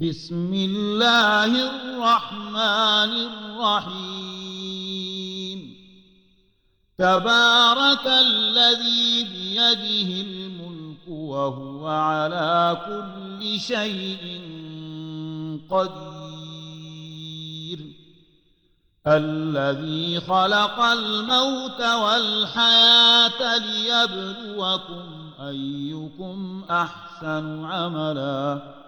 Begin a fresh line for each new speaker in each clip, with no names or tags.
بسم الله الرحمن الرحيم. تبارك الذي بيده الملك وهو على كل شيء قدير. الذي خلق الموت والحياة ليبلوكم أيكم أحسن عملاً.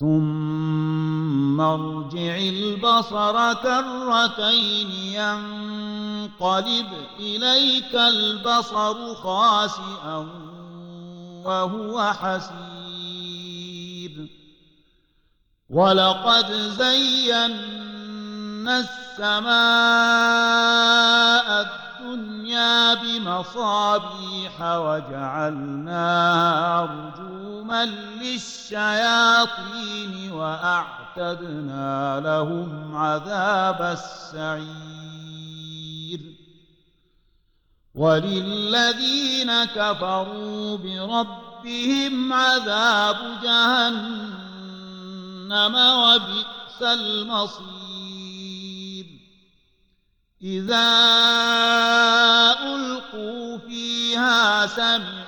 ثم ارجع البصر كرتين ينقلب إليك البصر خاسئا وهو حسير ولقد زينا السماء الدنيا بمصابيح وجعلناها رجوما للشياطين وأعتدنا لهم عذاب السعير. وللذين كفروا بربهم عذاب جهنم وبئس المصير. إذا ألقوا فيها سمعوا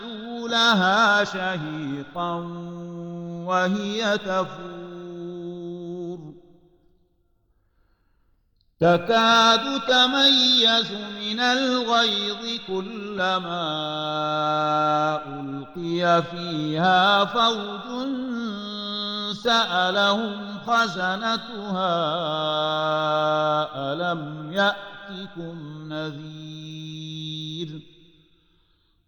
لها شهيقا وهي تفور. تكاد تميز من الغيظ كلما ألقي فيها فوج سألهم خزنتها ألم يأت يأتكم نذير.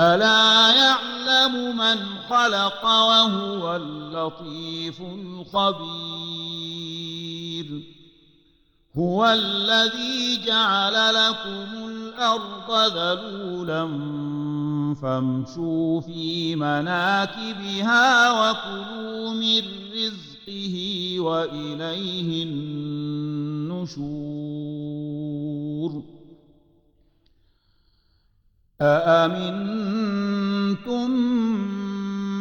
ألا يعلم من خلق وهو اللطيف الخبير هو الذي جعل لكم الأرض ذلولا فامشوا في مناكبها وكلوا من رزقه وإليه النشور أأمنتم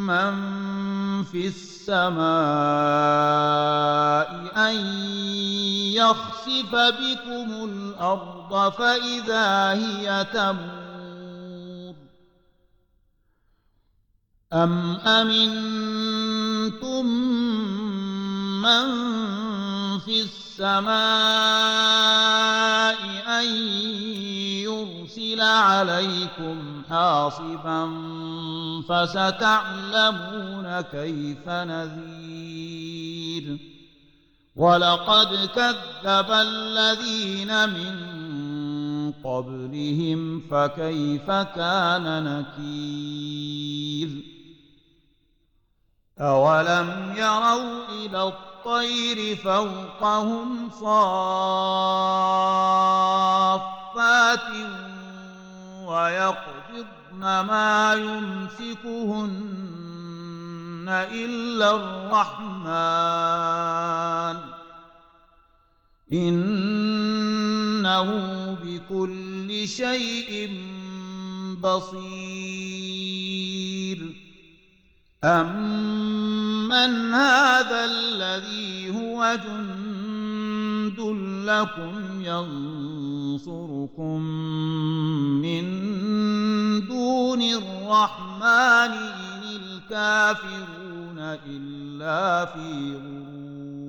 من في السماء أن يخسف بكم الأرض فإذا هي تمور أم أمنتم من في السماء عليكم حاصبا فستعلمون كيف نذير. ولقد كذب الذين من قبلهم فكيف كان نكير. أولم يروا إلى الطير فوقهم صافات ويقبضن ما يمسكهن إلا الرحمن. إنه بكل شيء بصير. أمن هذا الذي هو جند لكم ينصركم من دون الرحمن إن الكافرون إلا في غرور.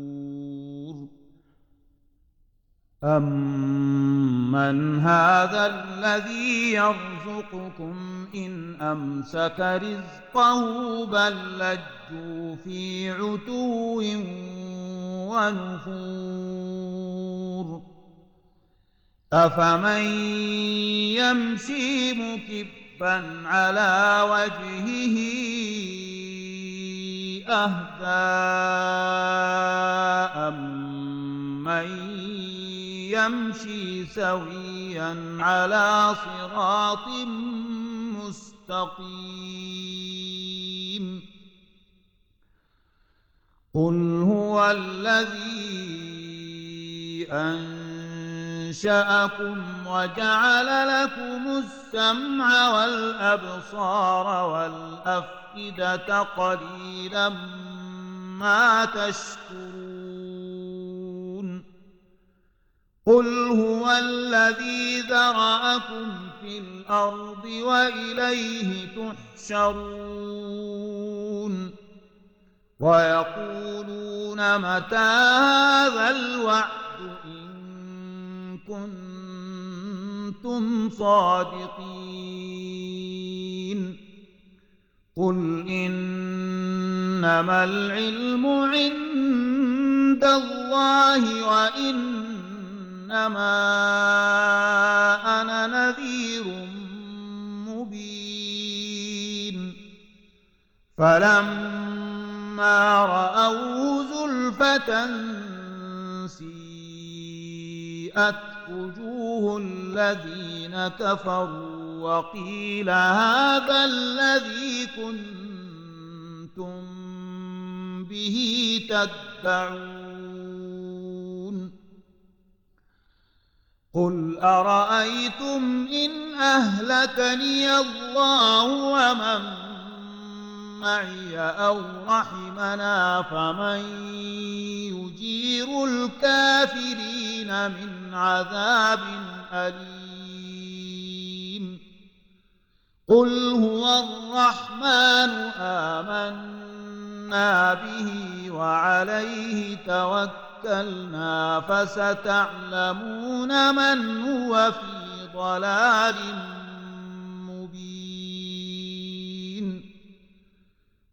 أمن هذا الذي يرزقكم إن أمسك رزقه بل لجوا في عتو ونفور أفمن يمشي مكبا على وجهه أهدى أمن يمشي سويا على صراط مستقيم قل هو الذي أنشأكم وجعل لكم السمع والأبصار والأفئدة قليلا ما تشكرون. قل هو الذي ذرأكم في الأرض وإليه تحشرون. ويقولون متى هذا الوعد؟ كنتم صادقين قل إنما العلم عند الله وإنما أنا نذير مبين فلما رأوه زلفة سيئت وجوه الذين كفروا وقيل هذا الذي كنتم به تدعون قل أرأيتم إن أهلكني الله ومن معي أو رحمنا فمن يجير الكافرين من عذاب أليم. قل هو الرحمن آمنا به وعليه توكلنا فستعلمون من هو في ضلال